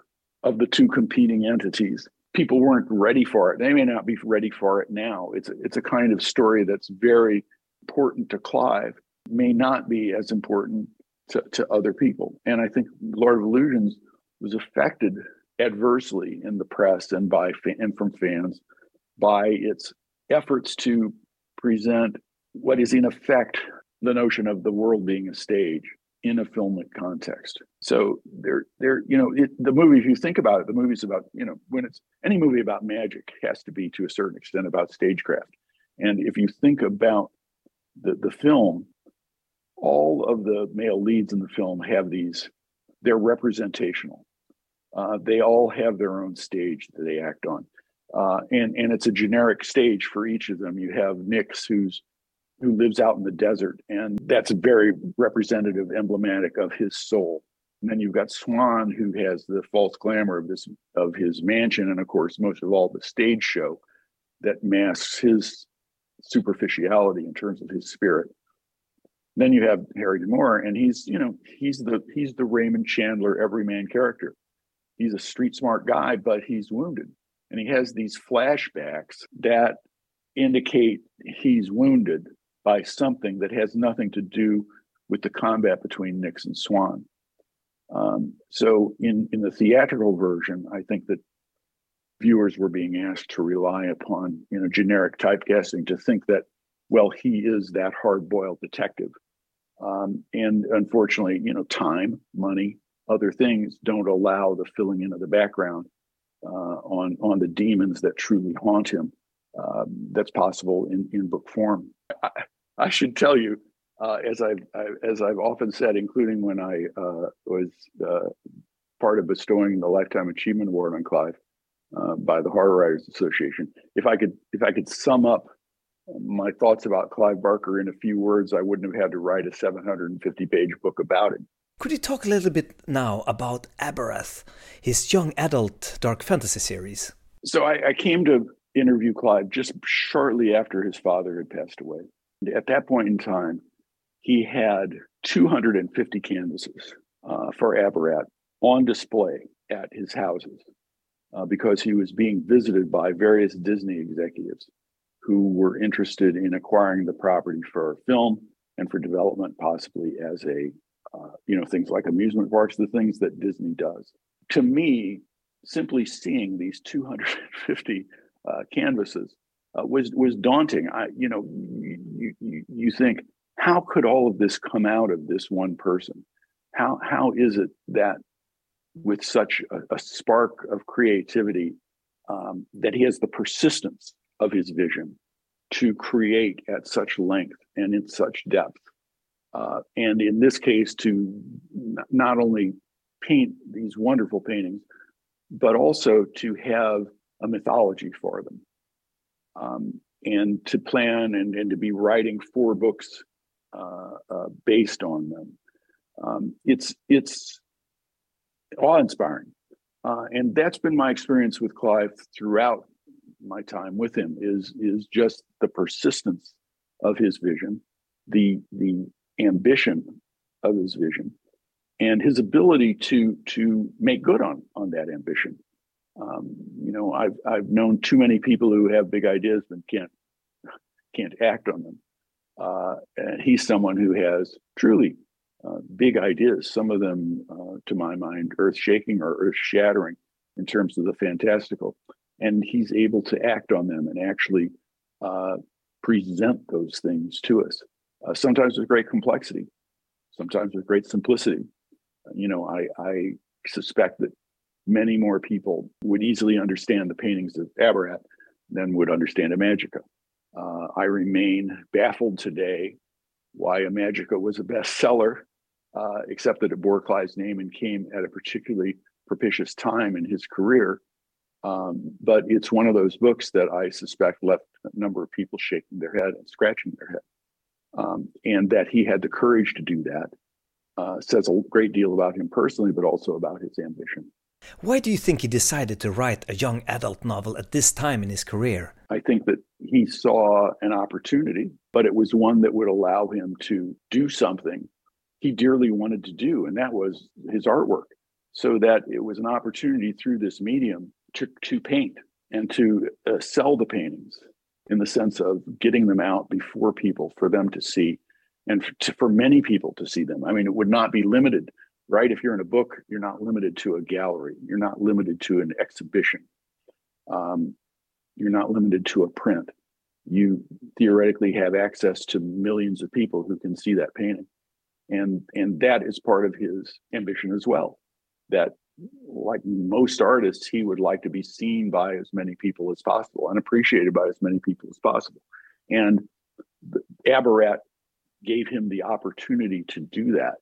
of the two competing entities. People weren't ready for it. They may not be ready for it now. It's it's a kind of story that's very important to Clive may not be as important to, to other people. And I think Lord of Illusions was affected adversely in the press and by and from fans by its efforts to present what is in effect the notion of the world being a stage in a filmic context. So there, there, you know, it, the movie. If you think about it, the movie's about, you know, when it's any movie about magic has to be to a certain extent about stagecraft. And if you think about the the film, all of the male leads in the film have these. They're representational. Uh, they all have their own stage that they act on, uh, and and it's a generic stage for each of them. You have Nix, who's who lives out in the desert, and that's very representative, emblematic of his soul. And then you've got Swan, who has the false glamour of this of his mansion, and of course, most of all, the stage show that masks his superficiality in terms of his spirit. Then you have Harry D'Amour, and he's you know he's the he's the Raymond Chandler everyman character. He's a street smart guy, but he's wounded, and he has these flashbacks that indicate he's wounded by something that has nothing to do with the combat between Nix and Swan. Um, so in in the theatrical version, I think that viewers were being asked to rely upon you know generic typecasting to think that well he is that hard boiled detective, um, and unfortunately you know time, money, other things don't allow the filling in of the background uh, on on the demons that truly haunt him. Uh, that's possible in in book form. I, I should tell you, uh, as I've I, as I've often said, including when I uh, was uh, part of bestowing the Lifetime Achievement Award on Clive uh, by the Horror Writers Association, if I could if I could sum up my thoughts about Clive Barker in a few words, I wouldn't have had to write a 750 page book about him. Could you talk a little bit now about Abarat, his young adult dark fantasy series? So I, I came to interview Clive just shortly after his father had passed away. At that point in time, he had 250 canvases uh, for Abarat on display at his houses uh, because he was being visited by various Disney executives who were interested in acquiring the property for film and for development, possibly as a, uh, you know, things like amusement parks, the things that Disney does. To me, simply seeing these 250 uh, canvases uh, was was daunting. I, you know, you, you you think how could all of this come out of this one person? How how is it that with such a, a spark of creativity um, that he has the persistence of his vision to create at such length and in such depth, uh, and in this case to not only paint these wonderful paintings, but also to have a mythology for them. Um, and to plan and, and to be writing four books uh, uh, based on them. Um, it's it's awe-inspiring, uh, and that's been my experience with Clive throughout my time with him. Is is just the persistence of his vision, the the ambition of his vision, and his ability to to make good on on that ambition. Um, you know, I've I've known too many people who have big ideas but can't can't act on them. Uh, and he's someone who has truly uh, big ideas. Some of them, uh, to my mind, earth shaking or earth shattering in terms of the fantastical. And he's able to act on them and actually uh, present those things to us. Uh, sometimes with great complexity, sometimes with great simplicity. You know, I, I suspect that many more people would easily understand the paintings of Abarat than would understand Imajica. Uh, I remain baffled today why Imajica was a bestseller, uh, except that it bore Clive's name and came at a particularly propitious time in his career. Um, but it's one of those books that I suspect left a number of people shaking their head and scratching their head. Um, and that he had the courage to do that uh, says a great deal about him personally, but also about his ambition. Why do you think he decided to write a young adult novel at this time in his career? I think that he saw an opportunity, but it was one that would allow him to do something he dearly wanted to do, and that was his artwork. So that it was an opportunity through this medium to, to paint and to uh, sell the paintings in the sense of getting them out before people for them to see and to, for many people to see them. I mean, it would not be limited, right? If you're in a book, you're not limited to a gallery, you're not limited to an exhibition, um, you're not limited to a print. You theoretically have access to millions of people who can see that painting. And, and that is part of his ambition as well. That, like most artists, he would like to be seen by as many people as possible and appreciated by as many people as possible. And Abarat gave him the opportunity to do that,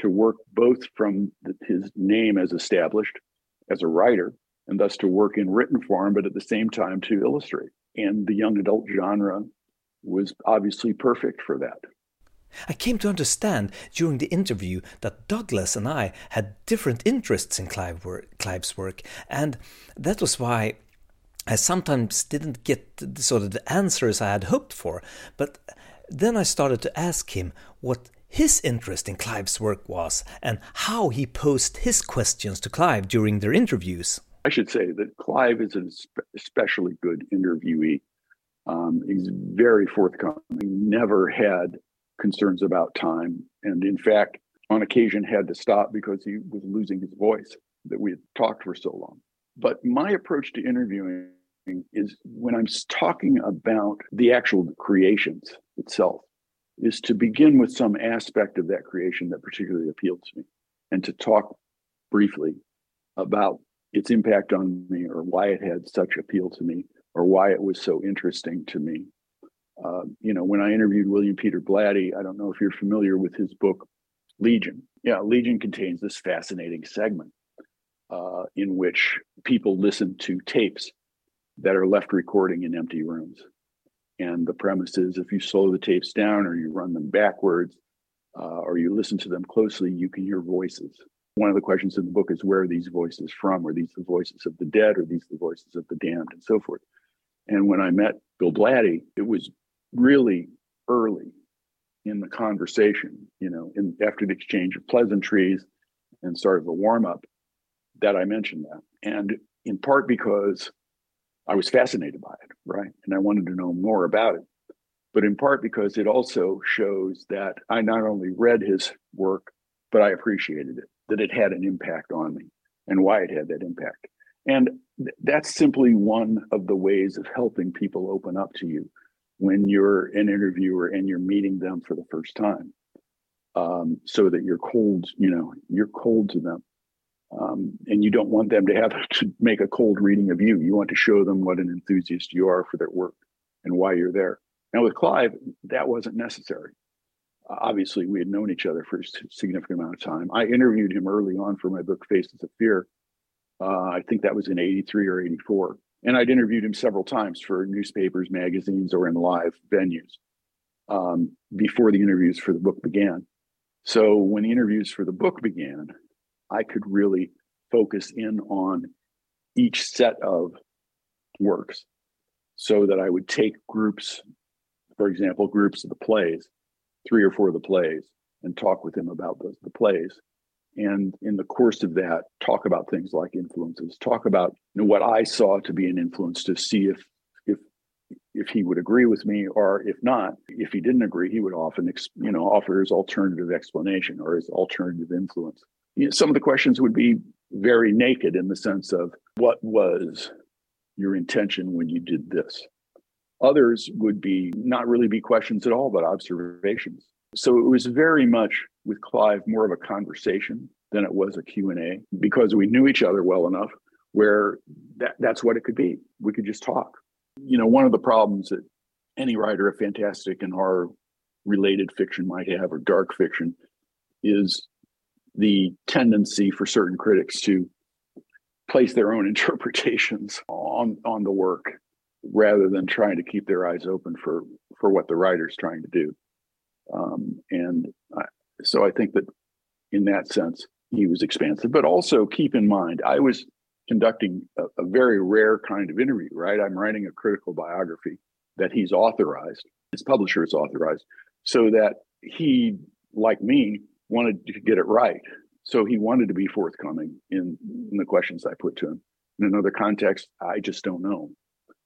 to work both from his name as established as a writer, and thus to work in written form, but at the same time to illustrate. And the young adult genre was obviously perfect for that. I came to understand during the interview that Douglas and I had different interests in Clive Clive's work, and that was why I sometimes didn't get the, sort of the answers I had hoped for. But then I started to ask him what his interest in Clive's work was and how he posed his questions to Clive during their interviews. I should say that Clive is an especially good interviewee. Um, he's very forthcoming, never had concerns about time, and in fact, on occasion had to stop because he was losing his voice that we had talked for so long. But my approach to interviewing is when I'm talking about the actual creations itself, is to begin with some aspect of that creation that particularly appealed to me and to talk briefly about its impact on me or why it had such appeal to me or why it was so interesting to me. Uh, you know, when I interviewed William Peter Blatty, I don't know if you're familiar with his book, Legion. Yeah, Legion contains this fascinating segment uh, in which people listen to tapes that are left recording in empty rooms. And the premise is if you slow the tapes down or you run them backwards uh, or you listen to them closely, you can hear voices. One of the questions in the book is where are these voices from? Are these the voices of the dead? Or these the voices of the damned and so forth? And when I met Bill Blatty, it was really early in the conversation, you know, in, after the exchange of pleasantries and sort of the warm up that I mentioned that. And in part because I was fascinated by it, right? And I wanted to know more about it. But in part because it also shows that I not only read his work, but I appreciated it, that it had an impact on me and why it had that impact. And th- that's simply one of the ways of helping people open up to you when you're an interviewer and you're meeting them for the first time. Um, so that you're cold, you know, you're cold to them. Um, and you don't want them to have to make a cold reading of you. You want to show them what an enthusiast you are for their work and why you're there. Now, with Clive, that wasn't necessary. Uh, obviously, we had known each other for a significant amount of time. I interviewed him early on for my book, Faces of Fear. Uh, I think that was in 83 or 84. And I'd interviewed him several times for newspapers, magazines, or in live venues um, before the interviews for the book began. So when the interviews for the book began, I could really focus in on each set of works so that I would take groups, for example, groups of the plays, three or four of the plays, and talk with him about the plays. And in the course of that, talk about things like influences, talk about you know, what I saw to be an influence to see if if if he would agree with me, or if not, if he didn't agree, he would often you know offer his alternative explanation or his alternative influence. You know, some of the questions would be very naked in the sense of what was your intention when you did this? Others would be not really be questions at all but observations. So it was very much with clive more of a conversation than it was a q&a because we knew each other well enough where that, that's what it could be. We could just talk. You know one of the problems that any writer of fantastic and horror related fiction might have or dark fiction is the tendency for certain critics to place their own interpretations on on the work rather than trying to keep their eyes open for for what the writer's trying to do. Um, and I, so i think that in that sense he was expansive but also keep in mind i was conducting a, a very rare kind of interview right i'm writing a critical biography that he's authorized his publisher is authorized so that he like me wanted to get it right. So he wanted to be forthcoming in, in the questions I put to him. In another context, I just don't know.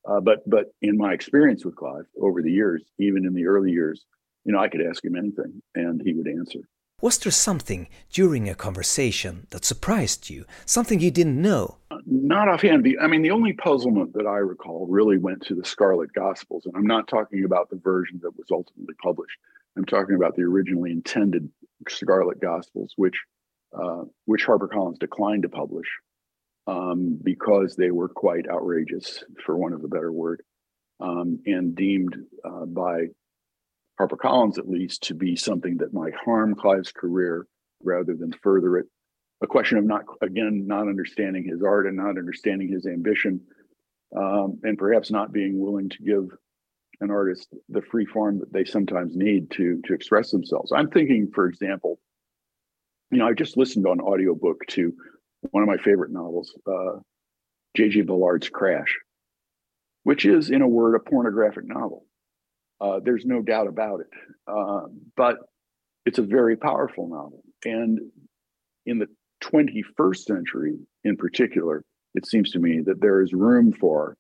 Uh, but but in my experience with Clive over the years, even in the early years, you know, I could ask him anything and he would answer. Was there something during a conversation that surprised you? Something you didn't know? Uh, not offhand. I mean, the only puzzlement that I recall really went to the Scarlet Gospels. And I'm not talking about the version that was ultimately published. I'm talking about the originally intended Scarlet Gospels, which uh, which HarperCollins declined to publish um, because they were quite outrageous, for want of a better word, um, and deemed uh, by HarperCollins at least to be something that might harm Clive's career rather than further it. A question of not again not understanding his art and not understanding his ambition, um, and perhaps not being willing to give an artist the free form that they sometimes need to to express themselves. I'm thinking, for example, you know, I just listened on audiobook to one of my favorite novels, uh, J.G. Ballard's Crash, which is, in a word, a pornographic novel. Uh, there's no doubt about it. Uh, but it's a very powerful novel. And in the 21st century, in particular, it seems to me that there is room for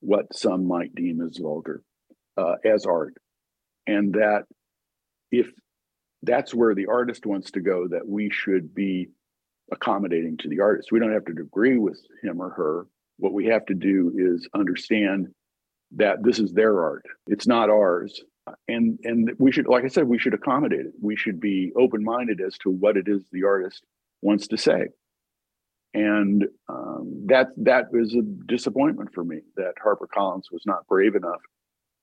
what some might deem as vulgar, uh, as art. And that if that's where the artist wants to go, that we should be accommodating to the artist. We don't have to agree with him or her. What we have to do is understand that this is their art. It's not ours. And and we should, like I said, we should accommodate it. We should be open-minded as to what it is the artist wants to say. And um, that that was a disappointment for me that HarperCollins was not brave enough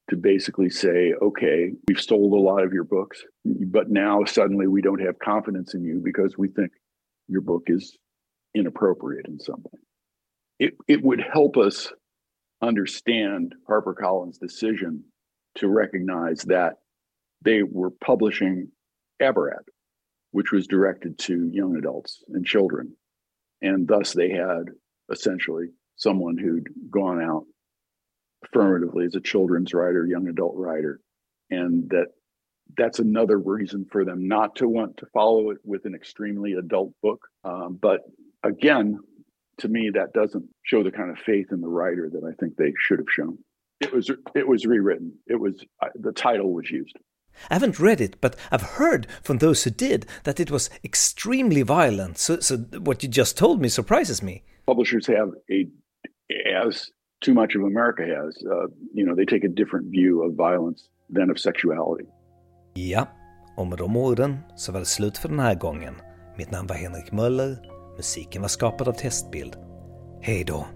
to basically say, okay, we've stole a lot of your books, but now suddenly we don't have confidence in you because we think your book is inappropriate in some way. It, it would help us understand HarperCollins' decision to recognize that they were publishing Abarat, which was directed to young adults and children. And thus they had essentially someone who'd gone out affirmatively as a children's writer, young adult writer, and that that's another reason for them not to want to follow it with an extremely adult book. Um, but again, to me, that doesn't show the kind of faith in the writer that I think they should have shown. It was it was rewritten. It was the title was used. I haven't read it, but I've heard from those who did that it was extremely violent. So, so what you just told me surprises me. Publishers have a, as too much of America has, uh, you know, they take a different view of violence than of sexuality. Ja, och med de orden så var det slut för den här gången. Mitt namn var Henrik Möller, musiken var skapad av Testbild. Hej då!